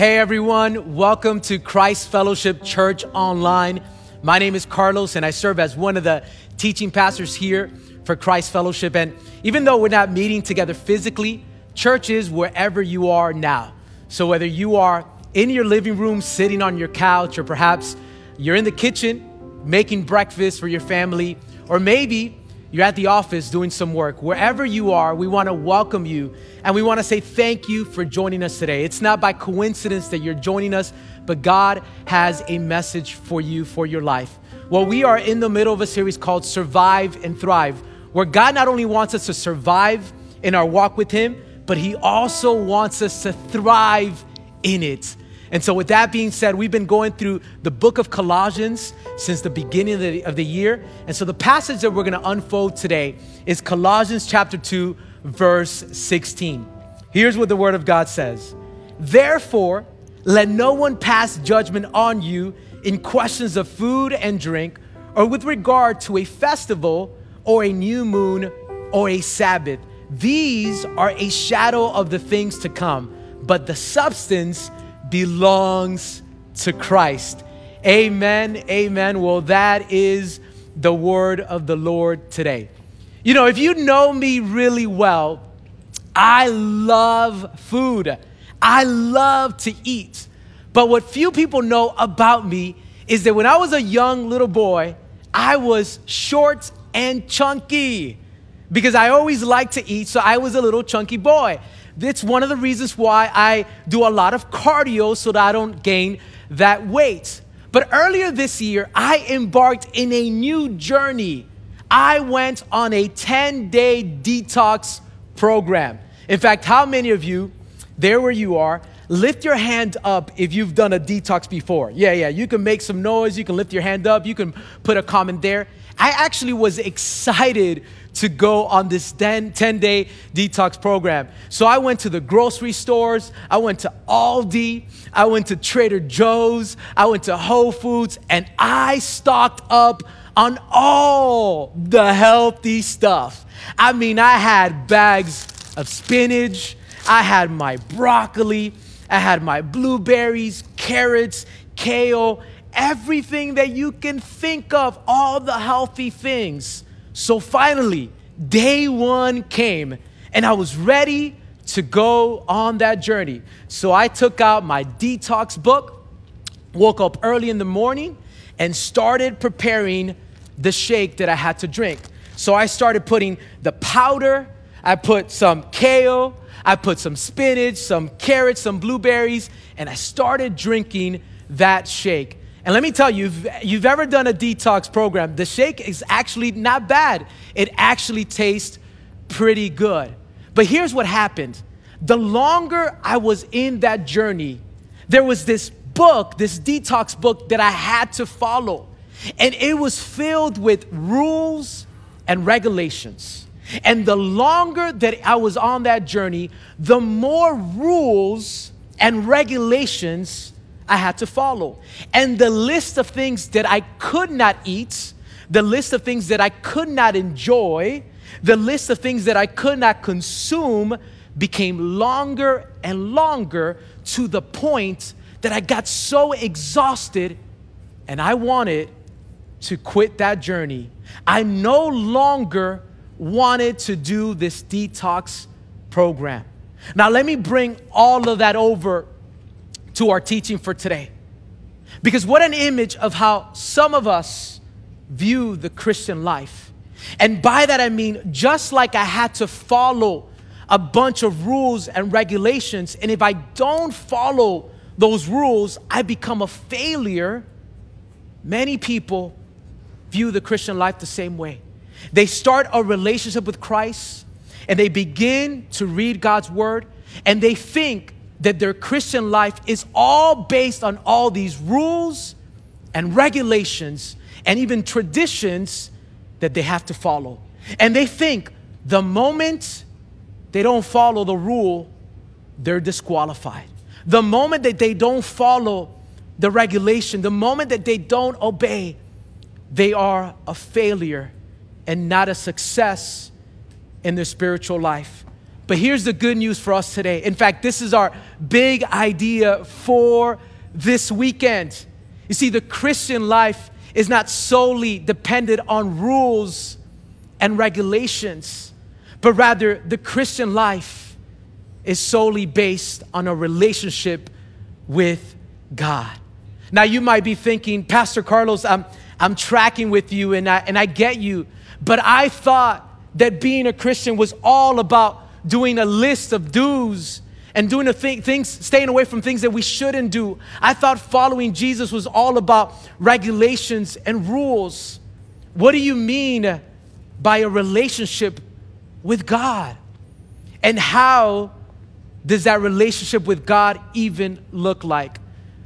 Hey everyone, welcome to Christ Fellowship Church Online. My name is Carlos and I serve as one of the teaching pastors here for Christ Fellowship. And even though we're not meeting together physically, church is wherever you are now. So whether you are in your living room, sitting on your couch, or perhaps you're in the kitchen making breakfast for your family, or maybe you're at the office doing some work, wherever you are, we want to welcome you and we want to say thank you for joining us today. It's not by coincidence that you're joining us, but God has a message for you for your life. Well, we are in the middle of a series called Survive and Thrive, where God not only wants us to survive in our walk with Him, but He also wants us to thrive in it. And so, with that being said, we've been going through the book of Colossians since the beginning of the, of the year. And so, the passage that we're going to unfold today is Colossians chapter 2, verse 16. Here's what the word of God says Therefore, let no one pass judgment on you in questions of food and drink, or with regard to a festival, or a new moon, or a Sabbath. These are a shadow of the things to come, but the substance belongs to Christ. Amen. Amen. Well, that is the word of the Lord today. You know, if you know me really well, I love food. I love to eat. But what few people know about me is that when I was a young little boy, I was short and chunky because I always liked to eat, so I was a little chunky boy. It's one of the reasons why I do a lot of cardio so that I don't gain that weight. But earlier this year, I embarked in a new journey. I went on a 10 day detox program. In fact, how many of you, there where you are, lift your hand up if you've done a detox before? Yeah, yeah, you can make some noise, you can lift your hand up, you can put a comment there. I actually was excited to go on this 10, 10 day detox program. So I went to the grocery stores, I went to Aldi, I went to Trader Joe's, I went to Whole Foods, and I stocked up on all the healthy stuff. I mean, I had bags of spinach, I had my broccoli, I had my blueberries, carrots, kale, everything that you can think of, all the healthy things. So finally, day one came, and I was ready to go on that journey. So I took out my detox book, woke up early in the morning, and started preparing the shake that I had to drink. So I started putting the powder, I put some kale, I put some spinach, some carrots, some blueberries, and I started drinking that shake. And let me tell you, if you've ever done a detox program, the shake is actually not bad. It actually tastes pretty good. But here's what happened the longer I was in that journey, there was this book, this detox book that I had to follow. And it was filled with rules and regulations. And the longer that I was on that journey, the more rules and regulations I had to follow. And the list of things that I could not eat, the list of things that I could not enjoy, the list of things that I could not consume became longer and longer to the point that I got so exhausted and I wanted to quit that journey. I no longer wanted to do this detox program. Now, let me bring all of that over to our teaching for today. Because what an image of how some of us view the Christian life. And by that I mean, just like I had to follow a bunch of rules and regulations, and if I don't follow those rules, I become a failure. Many people view the Christian life the same way. They start a relationship with Christ and they begin to read God's word and they think that their Christian life is all based on all these rules and regulations and even traditions that they have to follow. And they think the moment they don't follow the rule, they're disqualified. The moment that they don't follow the regulation, the moment that they don't obey, they are a failure and not a success in their spiritual life. But here's the good news for us today. In fact, this is our big idea for this weekend. You see, the Christian life is not solely dependent on rules and regulations, but rather the Christian life is solely based on a relationship with God. Now, you might be thinking, Pastor Carlos, I'm, I'm tracking with you and I, and I get you, but I thought that being a Christian was all about doing a list of do's and doing the thing, things, staying away from things that we shouldn't do. I thought following Jesus was all about regulations and rules. What do you mean by a relationship with God? And how does that relationship with God even look like?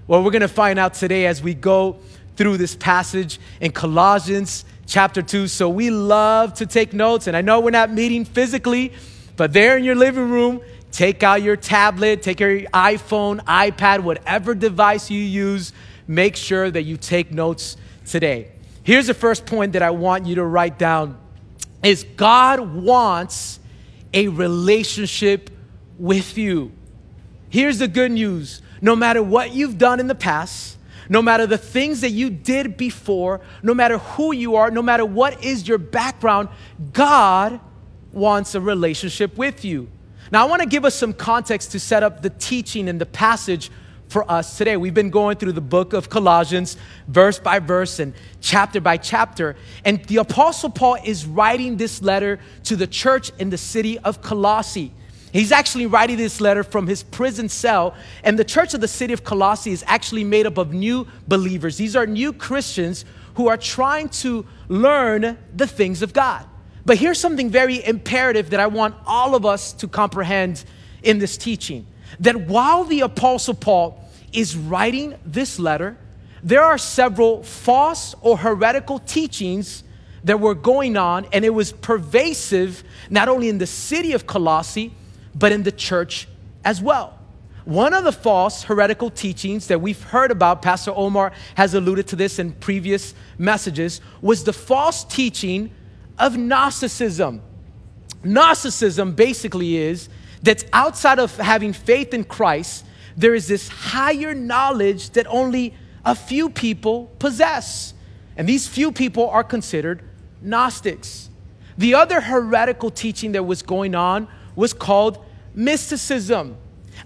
Well, we're going to find out today as we go through this passage in Colossians chapter 2. So we love to take notes, and I know we're not meeting physically, but there in your living room, take out your tablet, take your iPhone, iPad, whatever device you use, make sure that you take notes today. Here's the first point that I want you to write down is God wants a relationship with you. Here's the good news. No matter what you've done in the past, no matter the things that you did before, no matter who you are, no matter what is your background, God wants a relationship with you. Now, I want to give us some context to set up the teaching and the passage for us today. We've been going through the book of Colossians, verse by verse and chapter by chapter. And the Apostle Paul is writing this letter to the church in the city of Colossae. He's actually writing this letter from his prison cell. And the church of the city of Colossae is actually made up of new believers. These are new Christians who are trying to learn the things of God. But here's something very imperative that I want all of us to comprehend in this teaching that while the Apostle Paul is writing this letter, there are several false or heretical teachings that were going on, and it was pervasive not only in the city of Colossae, but in the church as well. One of the false heretical teachings that we've heard about, Pastor Omar has alluded to this in previous messages, was the false teaching of Gnosticism. Gnosticism basically is that outside of having faith in Christ, there is this higher knowledge that only a few people possess. And these few people are considered Gnostics. The other heretical teaching that was going on was called mysticism.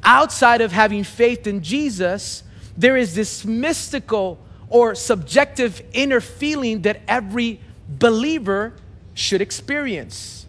Outside of having faith in Jesus, there is this mystical or subjective inner feeling that every believer should experience.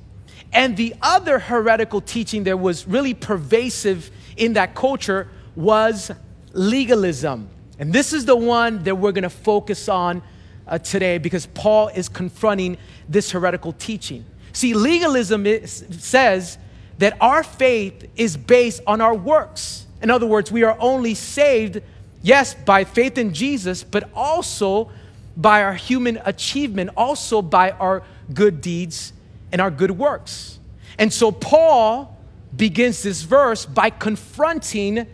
And the other heretical teaching that was really pervasive in that culture was legalism. And this is the one that we're going to focus on uh, today because Paul is confronting this heretical teaching. See, legalism is, says that our faith is based on our works. In other words, we are only saved, yes, by faith in Jesus, but also by our human achievement, also by our good deeds and our good works. And so Paul begins this verse by confronting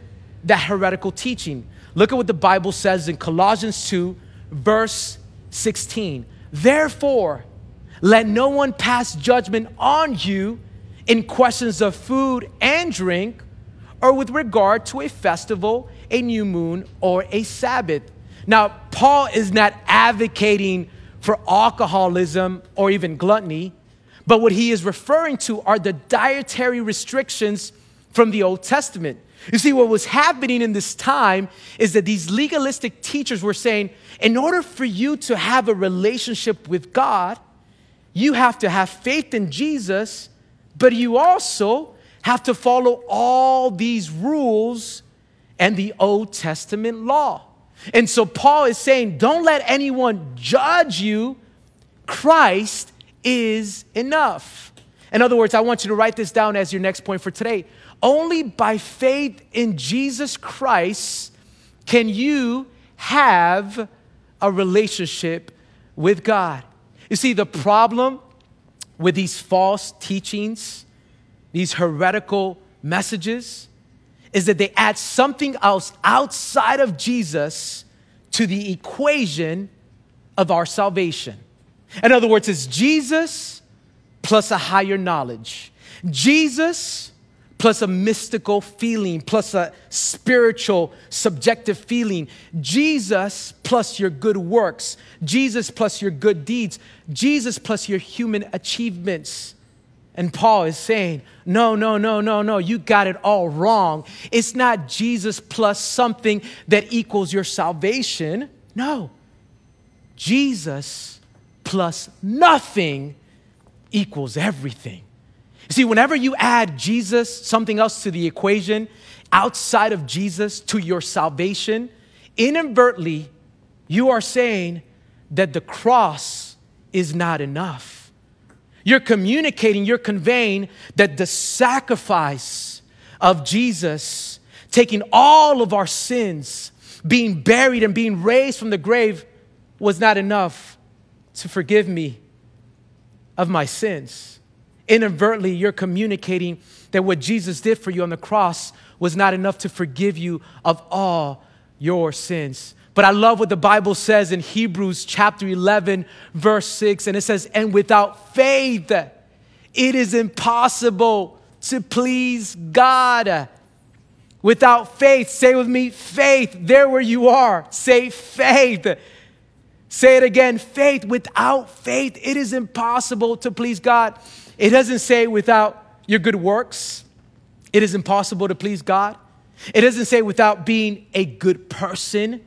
that heretical teaching. Look at what the Bible says in Colossians 2, verse 16. Therefore, let no one pass judgment on you in questions of food and drink, or with regard to a festival, a new moon, or a Sabbath. Now, Paul is not advocating for alcoholism or even gluttony, but what he is referring to are the dietary restrictions from the Old Testament. You see, what was happening in this time is that these legalistic teachers were saying, in order for you to have a relationship with God, you have to have faith in Jesus but you also have to follow all these rules and the Old Testament law. And so Paul is saying, don't let anyone judge you. Christ is enough. In other words, I want you to write this down as your next point for today. Only by faith in Jesus Christ can you have a relationship with God. You see, the problem with these false teachings, these heretical messages, is that they add something else outside of Jesus to the equation of our salvation. In other words, it's Jesus plus a higher knowledge, Jesus plus a mystical feeling, plus a spiritual, subjective feeling. Jesus plus your good works. Jesus plus your good deeds. Jesus plus your human achievements. And Paul is saying, no, no, no, no, no, you got it all wrong. It's not Jesus plus something that equals your salvation. No. Jesus plus nothing equals everything. See, whenever you add Jesus, something else to the equation, outside of Jesus to your salvation, inadvertently, you are saying that the cross is not enough. You're communicating, you're conveying that the sacrifice of Jesus, taking all of our sins, being buried and being raised from the grave, was not enough to forgive me of my sins. Inadvertently, you're communicating that what Jesus did for you on the cross was not enough to forgive you of all your sins. But I love what the Bible says in Hebrews chapter 11, verse 6, and it says, And without faith, it is impossible to please God. Without faith, say with me, faith, there where you are, say faith. Say it again faith. Without faith, it is impossible to please God. It doesn't say without your good works, it is impossible to please God. It doesn't say without being a good person,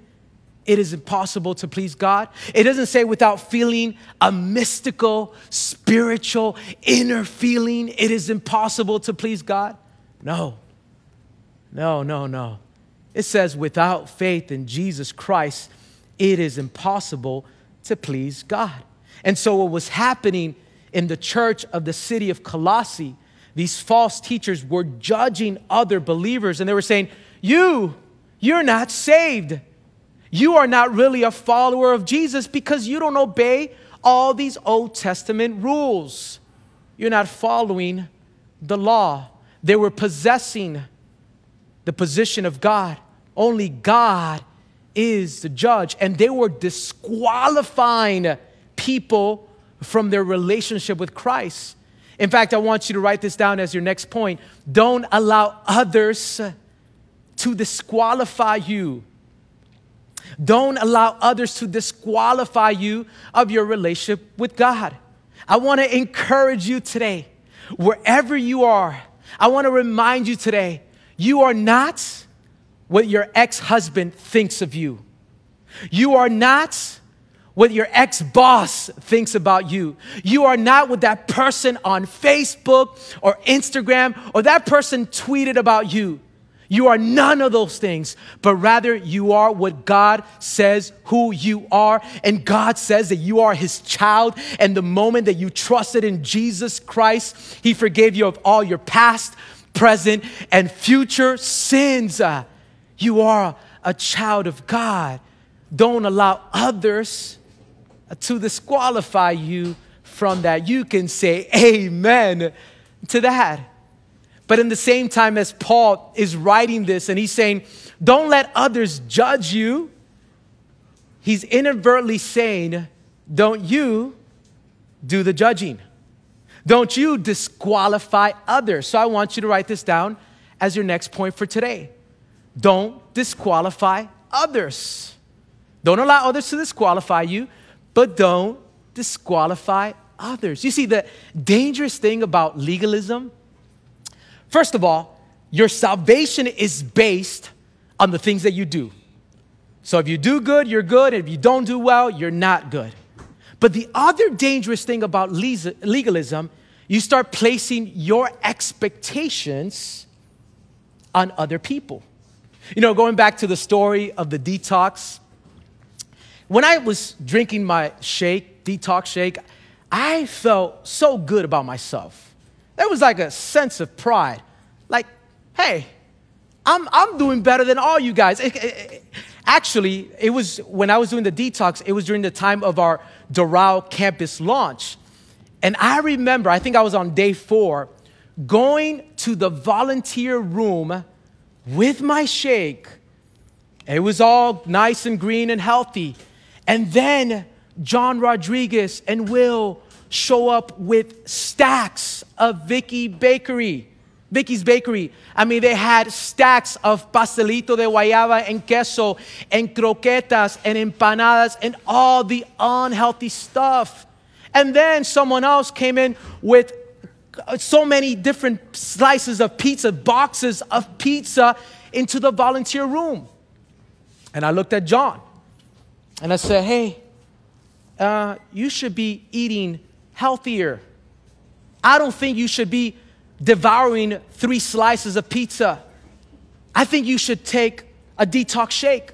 it is impossible to please God. It doesn't say without feeling a mystical, spiritual, inner feeling, it is impossible to please God. No, no, no, no. It says without faith in Jesus Christ, it is impossible to please God. And so, what was happening in the church of the city of Colossae, these false teachers were judging other believers and they were saying, You, you're not saved. You are not really a follower of Jesus because you don't obey all these Old Testament rules. You're not following the law. They were possessing the position of God. Only God is the judge. And they were disqualifying people from their relationship with Christ. In fact, I want you to write this down as your next point. Don't allow others to disqualify you. Don't allow others to disqualify you of your relationship with God. I want to encourage you today, wherever you are, I want to remind you today, you are not what your ex husband thinks of you. You are not what your ex boss thinks about you. You are not what that person on Facebook or Instagram or that person tweeted about you. You are none of those things, but rather you are what God says who you are. And God says that you are His child. And the moment that you trusted in Jesus Christ, He forgave you of all your past, present, and future sins. Uh, you are a child of God. Don't allow others to disqualify you from that. You can say amen to that. But in the same time as Paul is writing this and he's saying, don't let others judge you, he's inadvertently saying, don't you do the judging. Don't you disqualify others. So I want you to write this down as your next point for today. Don't disqualify others. Don't allow others to disqualify you but don't disqualify others. You see, the dangerous thing about legalism, first of all, your salvation is based on the things that you do. So if you do good, you're good. If you don't do well, you're not good. But the other dangerous thing about legalism, you start placing your expectations on other people. You know, going back to the story of the detox, when I was drinking my shake, detox shake, I felt so good about myself. There was like a sense of pride. Like, hey, I'm, I'm doing better than all you guys. It, it, actually, it was when I was doing the detox, it was during the time of our Doral campus launch. And I remember, I think I was on day four, going to the volunteer room with my shake. It was all nice and green and healthy. And then John Rodriguez and Will show up with stacks of Vicky Bakery. Vicky's Bakery. I mean, they had stacks of pastelito de guayaba and queso and croquetas and empanadas and all the unhealthy stuff. And then someone else came in with uh, so many different slices of pizza, boxes of pizza into the volunteer room. And I looked at John and I said, Hey, uh, you should be eating healthier. I don't think you should be devouring three slices of pizza. I think you should take a detox shake.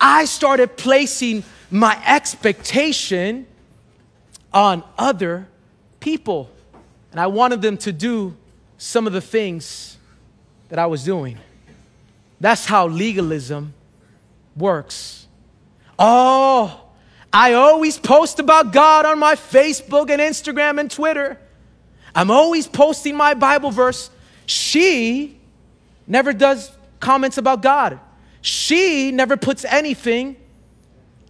I started placing my expectation on other people. And I wanted them to do some of the things that I was doing. That's how legalism works. Oh, I always post about God on my Facebook and Instagram and Twitter. I'm always posting my Bible verse. She never does comments about God. She never puts anything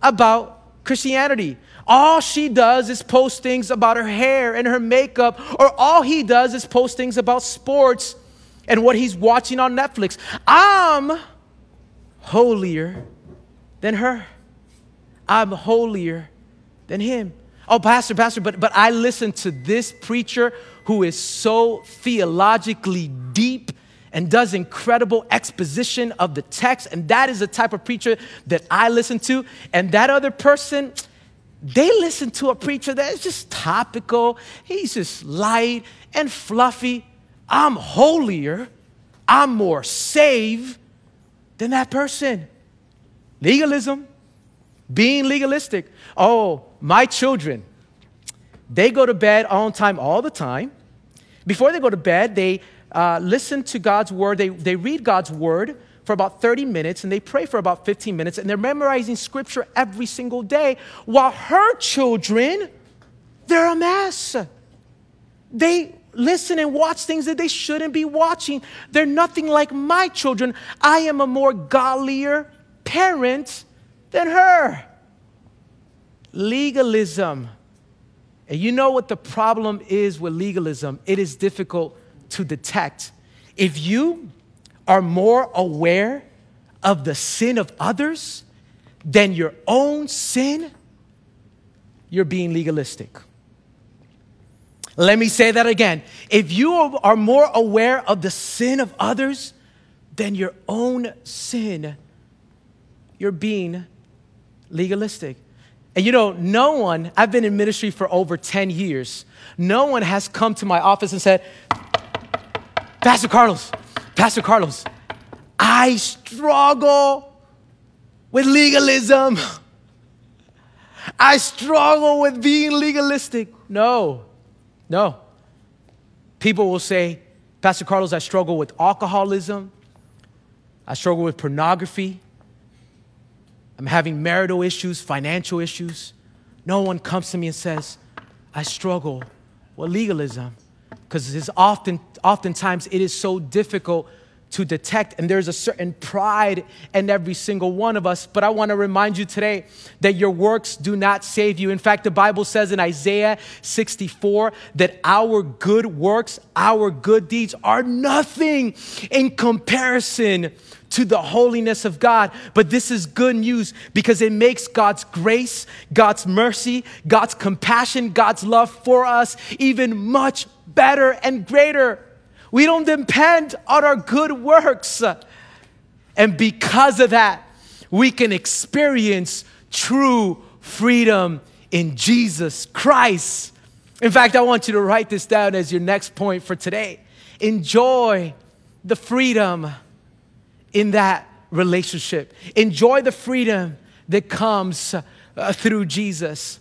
about Christianity. All she does is post things about her hair and her makeup, or all he does is post things about sports and what he's watching on Netflix. I'm holier than her. I'm holier than him. Oh, Pastor, Pastor, but, but I listen to this preacher who is so theologically deep and does incredible exposition of the text. And that is the type of preacher that I listen to. And that other person, they listen to a preacher that is just topical. He's just light and fluffy. I'm holier, I'm more saved than that person. Legalism, being legalistic. Oh, my children, they go to bed on time all the time. Before they go to bed, they uh, listen to God's word, they, they read God's word for about 30 minutes and they pray for about 15 minutes and they're memorizing scripture every single day while her children, they're a mess. They listen and watch things that they shouldn't be watching. They're nothing like my children. I am a more godlier parent than her. Legalism and you know what the problem is with legalism? It is difficult to detect. If you are more aware of the sin of others than your own sin, you're being legalistic. Let me say that again. If you are more aware of the sin of others than your own sin, you're being legalistic. And you know, no one, I've been in ministry for over 10 years, no one has come to my office and said, Pastor Carlos, Pastor Carlos, I struggle with legalism. I struggle with being legalistic. No, no. People will say, Pastor Carlos, I struggle with alcoholism. I struggle with pornography. I'm having marital issues, financial issues. No one comes to me and says, I struggle with legalism. Because it's often, oftentimes it is so difficult to detect, and there's a certain pride in every single one of us. But I want to remind you today that your works do not save you. In fact, the Bible says in Isaiah 64 that our good works, our good deeds are nothing in comparison to the holiness of God. But this is good news because it makes God's grace, God's mercy, God's compassion, God's love for us even much better and greater. We don't depend on our good works. And because of that, we can experience true freedom in Jesus Christ. In fact, I want you to write this down as your next point for today. Enjoy the freedom in that relationship. Enjoy the freedom that comes uh, through Jesus.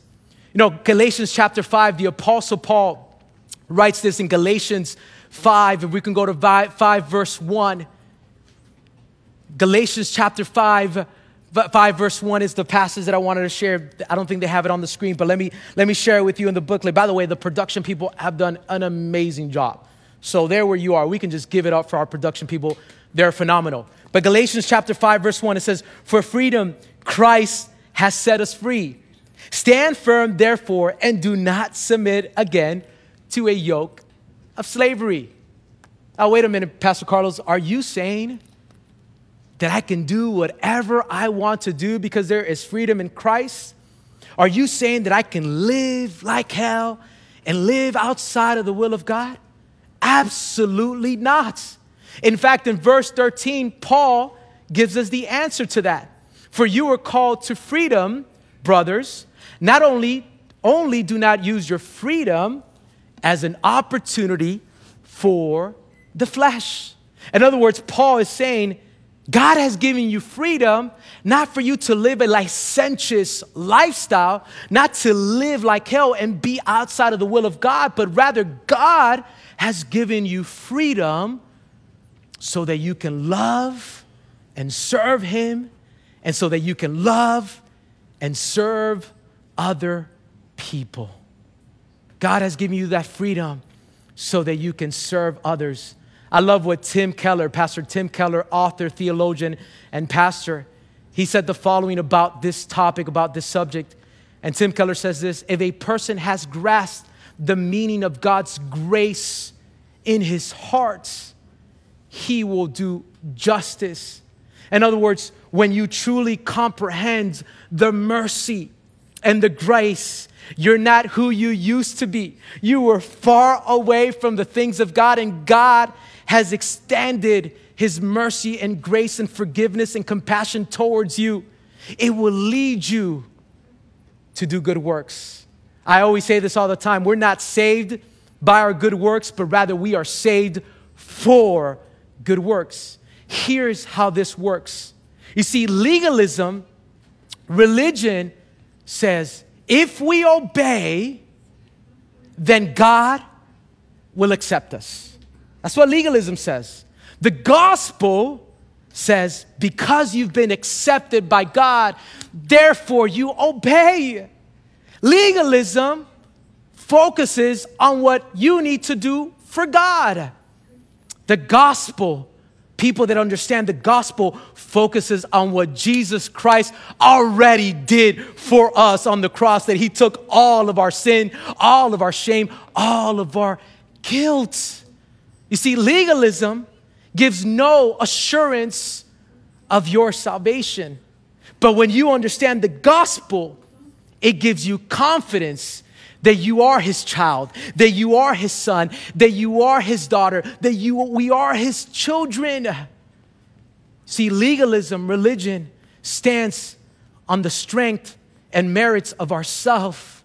You know, Galatians chapter 5, the Apostle Paul writes this in Galatians 5, if we can go to 5, 5 verse 1. Galatians chapter 5, 5 verse 1 is the passage that I wanted to share. I don't think they have it on the screen, but let me, let me share it with you in the booklet. By the way, the production people have done an amazing job. So there where you are, we can just give it up for our production people. They're phenomenal. But Galatians chapter 5, verse 1, it says, For freedom, Christ has set us free. Stand firm, therefore, and do not submit again to a yoke of slavery. Oh, wait a minute, Pastor Carlos, are you saying that I can do whatever I want to do because there is freedom in Christ? Are you saying that I can live like hell and live outside of the will of God? Absolutely not. In fact, in verse 13, Paul gives us the answer to that. For you are called to freedom, brothers. Not only, only do not use your freedom as an opportunity for the flesh. In other words, Paul is saying, God has given you freedom not for you to live a licentious lifestyle, not to live like hell and be outside of the will of God, but rather God has given you freedom so that you can love and serve Him, and so that you can love and serve other people. God has given you that freedom so that you can serve others. I love what Tim Keller, Pastor Tim Keller, author, theologian, and pastor, he said the following about this topic, about this subject. And Tim Keller says this if a person has grasped the meaning of God's grace in his heart, he will do justice. In other words, when you truly comprehend the mercy and the grace you're not who you used to be. You were far away from the things of God, and God has extended His mercy and grace and forgiveness and compassion towards you. It will lead you to do good works. I always say this all the time we're not saved by our good works, but rather we are saved for good works. Here's how this works. You see, legalism, religion says if we obey, then God will accept us. That's what legalism says. The gospel says, because you've been accepted by God, therefore you obey. Legalism focuses on what you need to do for God. The gospel People that understand the gospel focuses on what Jesus Christ already did for us on the cross that he took all of our sin, all of our shame, all of our guilt. You see legalism gives no assurance of your salvation. But when you understand the gospel, it gives you confidence that you are his child, that you are his son, that you are his daughter, that you, we are his children. See, legalism, religion, stands on the strength and merits of ourself.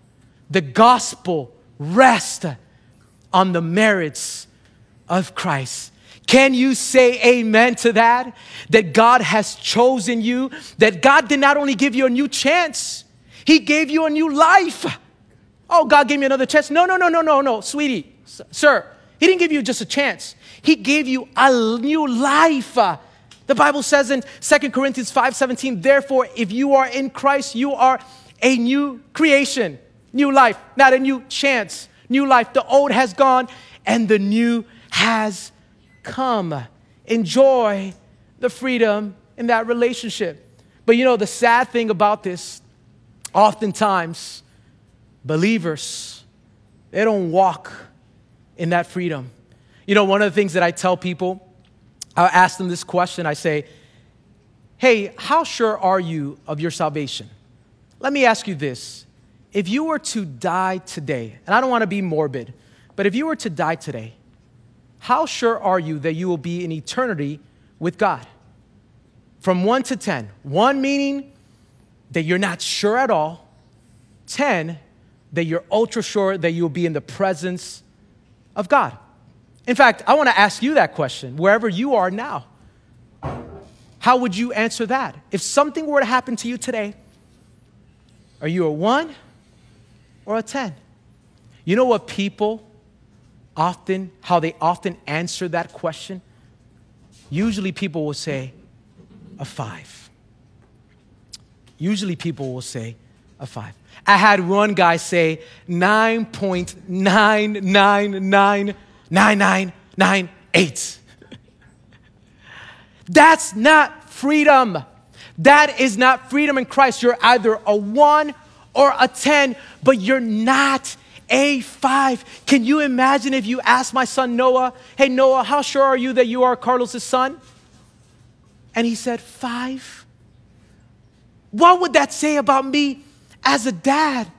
The gospel rests on the merits of Christ. Can you say amen to that? That God has chosen you, that God did not only give you a new chance, He gave you a new life. Oh, God gave me another chance. No, no, no, no, no, no, sweetie, sir. He didn't give you just a chance. He gave you a new life. The Bible says in 2 Corinthians 5:17, therefore, if you are in Christ, you are a new creation, new life, not a new chance, new life. The old has gone and the new has come. Enjoy the freedom in that relationship. But you know, the sad thing about this, oftentimes, believers, they don't walk in that freedom. You know, one of the things that I tell people, I ask them this question I say, Hey, how sure are you of your salvation? Let me ask you this. If you were to die today, and I don't want to be morbid, but if you were to die today, how sure are you that you will be in eternity with God? From one to 10. One meaning that you're not sure at all, 10 that you're ultra sure that you'll be in the presence of God? In fact, I want to ask you that question wherever you are now. How would you answer that? If something were to happen to you today, are you a one or a 10? You know what people often, how they often answer that question? Usually people will say a five. Usually people will say a five. I had one guy say 9.9999998. That's not freedom. That is not freedom in Christ. You're either a one or a 10, but you're not A5. Can you imagine if you asked my son Noah, Hey, Noah, how sure are you that you are Carlos's son? And he said, Five. What would that say about me as a dad?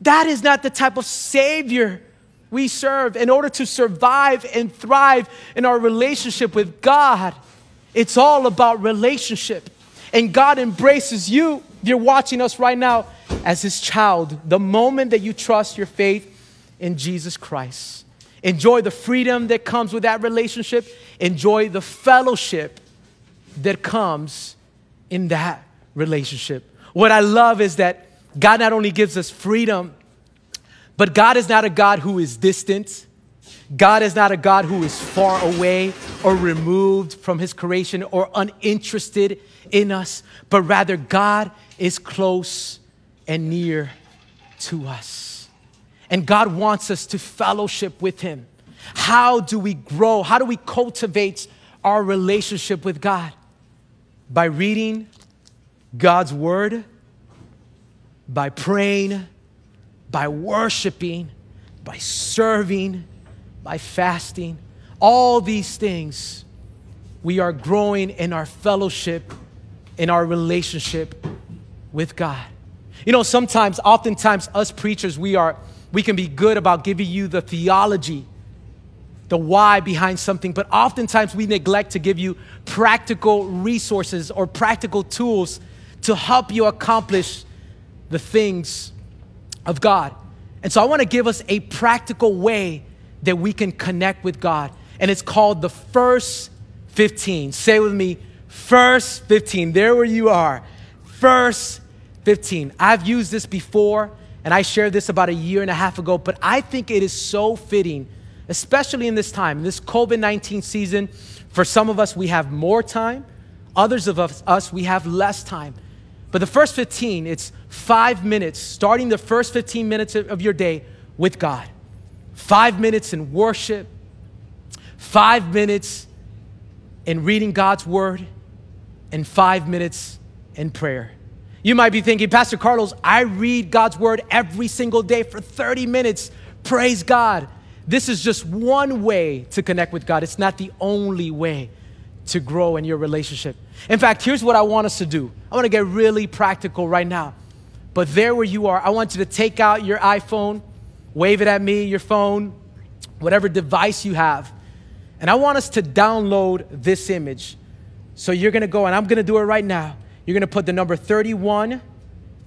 That is not the type of Savior we serve. In order to survive and thrive in our relationship with God, it's all about relationship. And God embraces you, you're watching us right now, as His child the moment that you trust your faith in Jesus Christ. Enjoy the freedom that comes with that relationship, enjoy the fellowship that comes in that relationship. What I love is that God not only gives us freedom, but God is not a God who is distant. God is not a God who is far away or removed from his creation or uninterested in us, but rather God is close and near to us. And God wants us to fellowship with him. How do we grow? How do we cultivate our relationship with God? By reading God's word, by praying, by worshiping, by serving, by fasting. All these things, we are growing in our fellowship, in our relationship with God. You know, sometimes, oftentimes, us preachers, we are, we can be good about giving you the theology, the why behind something, but oftentimes we neglect to give you practical resources or practical tools to help you accomplish the things of God. And so I want to give us a practical way that we can connect with God. And it's called the first 15. Say with me, first 15. There where you are. First 15. I've used this before and I shared this about a year and a half ago, but I think it is so fitting, especially in this time, in this COVID 19 season. For some of us, we have more time. Others of us, us, we have less time. But the first 15, it's five minutes, starting the first 15 minutes of your day with God five minutes in worship, five minutes in reading God's word, and five minutes in prayer. You might be thinking, Pastor Carlos, I read God's word every single day for 30 minutes. Praise God. This is just one way to connect with God. It's not the only way to grow in your relationship. In fact, here's what I want us to do I want to get really practical right now. But there where you are, I want you to take out your iPhone wave it at me, your phone, whatever device you have. And I want us to download this image. So you're gonna go, and I'm gonna do it right now. You're gonna put the number 31,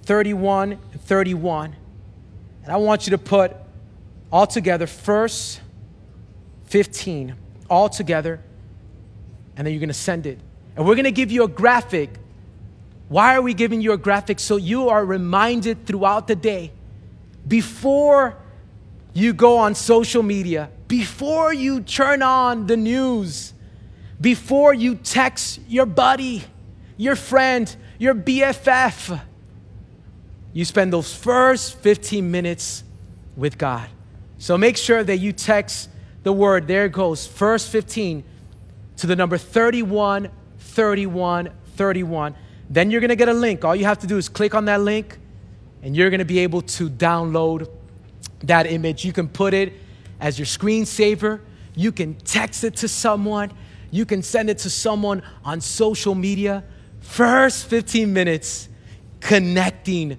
31, and 31. And I want you to put all together, first 15, all together, and then you're gonna send it. And we're gonna give you a graphic. Why are we giving you a graphic? So you are reminded throughout the day, before you go on social media, before you turn on the news, before you text your buddy, your friend, your BFF, you spend those first 15 minutes with God. So make sure that you text the word, there it goes, first 15 to the number 31, 31, 31. Then you're gonna get a link. All you have to do is click on that link, and you're gonna be able to download that image. You can put it as your screensaver. You can text it to someone. You can send it to someone on social media. First 15 minutes connecting,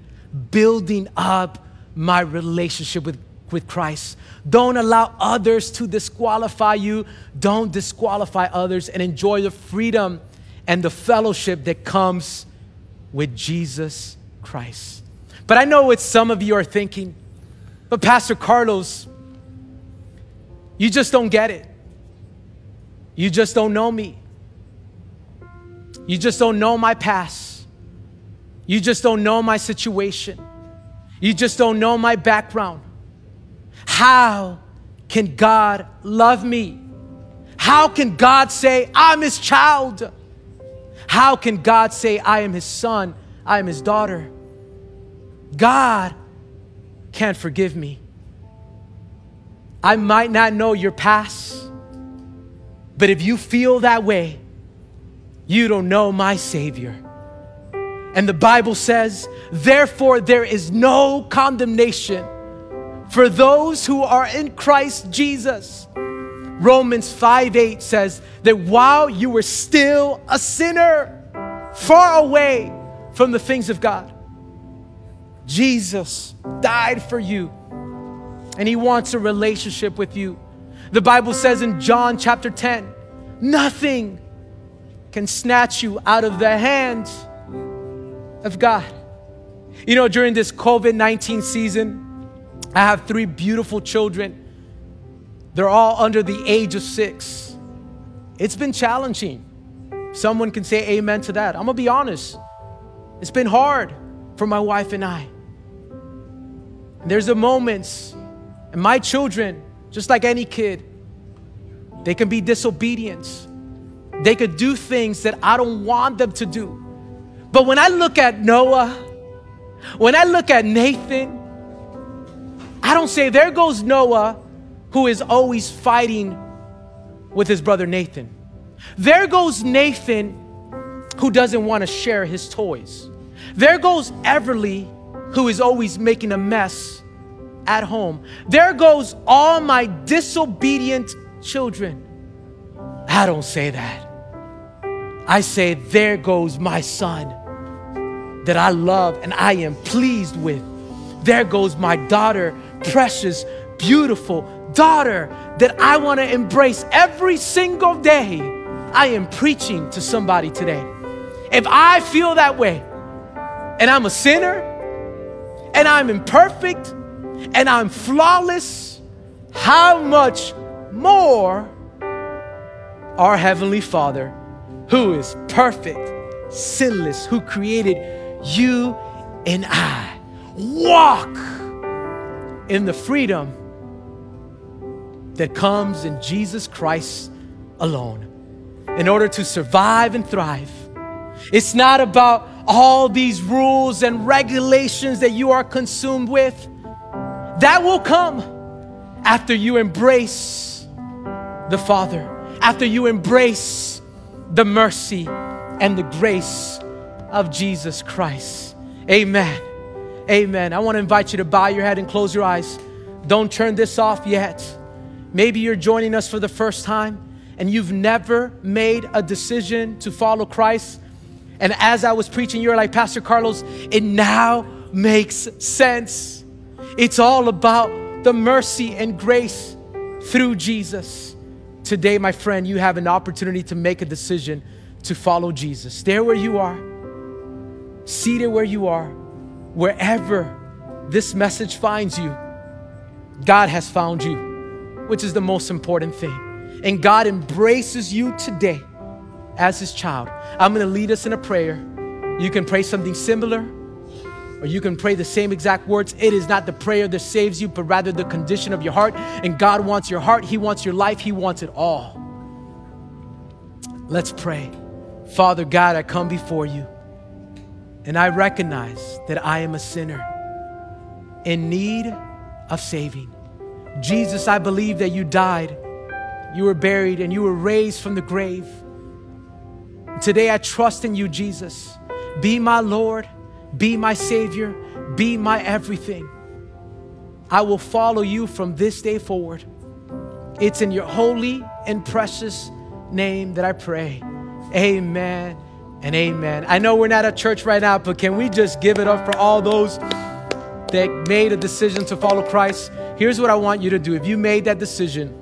building up my relationship with, with Christ. Don't allow others to disqualify you. Don't disqualify others and enjoy the freedom and the fellowship that comes with Jesus Christ. But I know what some of you are thinking. But, Pastor Carlos, you just don't get it. You just don't know me. You just don't know my past. You just don't know my situation. You just don't know my background. How can God love me? How can God say, I'm his child? How can God say, I am his son? I am his daughter? God can't forgive me. I might not know your past, but if you feel that way, you don't know my Savior. And the Bible says, therefore, there is no condemnation for those who are in Christ Jesus. Romans 5 8 says that while you were still a sinner, far away from the things of God, Jesus died for you and he wants a relationship with you. The Bible says in John chapter 10, nothing can snatch you out of the hands of God. You know, during this COVID 19 season, I have three beautiful children. They're all under the age of six. It's been challenging. Someone can say amen to that. I'm gonna be honest. It's been hard for my wife and I. There's the moments, and my children, just like any kid, they can be disobedient. They could do things that I don't want them to do. But when I look at Noah, when I look at Nathan, I don't say, there goes Noah, who is always fighting with his brother Nathan. There goes Nathan, who doesn't want to share his toys. There goes Everly, who is always making a mess at home. There goes all my disobedient children. I don't say that. I say, There goes my son that I love and I am pleased with. There goes my daughter, precious, beautiful daughter that I want to embrace every single day. I am preaching to somebody today. If I feel that way and I'm a sinner and I'm imperfect and I'm flawless, how much more our Heavenly Father, who is perfect, sinless, who created you and I, walk in the freedom that comes in Jesus Christ alone in order to survive and thrive. It's not about all these rules and regulations that you are consumed with. That will come after you embrace the Father, after you embrace the mercy and the grace of Jesus Christ. Amen. Amen. I want to invite you to bow your head and close your eyes. Don't turn this off yet. Maybe you're joining us for the first time and you've never made a decision to follow Christ. And as I was preaching, you're like, Pastor Carlos, it now makes sense. It's all about the mercy and grace through Jesus. Today, my friend, you have an opportunity to make a decision to follow Jesus. There where you are, seated where you are, wherever this message finds you, God has found you which is the most important thing. And God embraces you today as His child. I'm gonna lead us in a prayer. You can pray something similar, or you can pray the same exact words. It is not the prayer that saves you, but rather the condition of your heart. And God wants your heart, He wants your life, He wants it all. Let's pray. Father God, I come before you, and I recognize that I am a sinner in need of saving. Jesus, I believe that you died, you were buried, and you were raised from the grave. Today I trust in you, Jesus. Be my Lord, be my Savior, be my everything. I will follow you from this day forward. It's in your holy and precious name that I pray. Amen and amen. I know we're not at church right now, but can we just give it up for all those that made a decision to follow Christ? Here's what I want you to do. If you made that decision,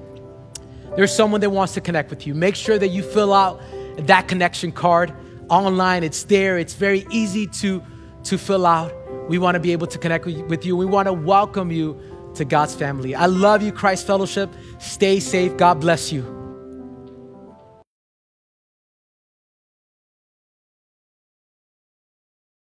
there's someone that wants to connect with you. Make sure that you fill out that connection card online. It's there. It's very easy to, to fill out. We want to be able to connect with you. We want to welcome you to God's family. I love you, Christ Fellowship. Stay safe. God bless you.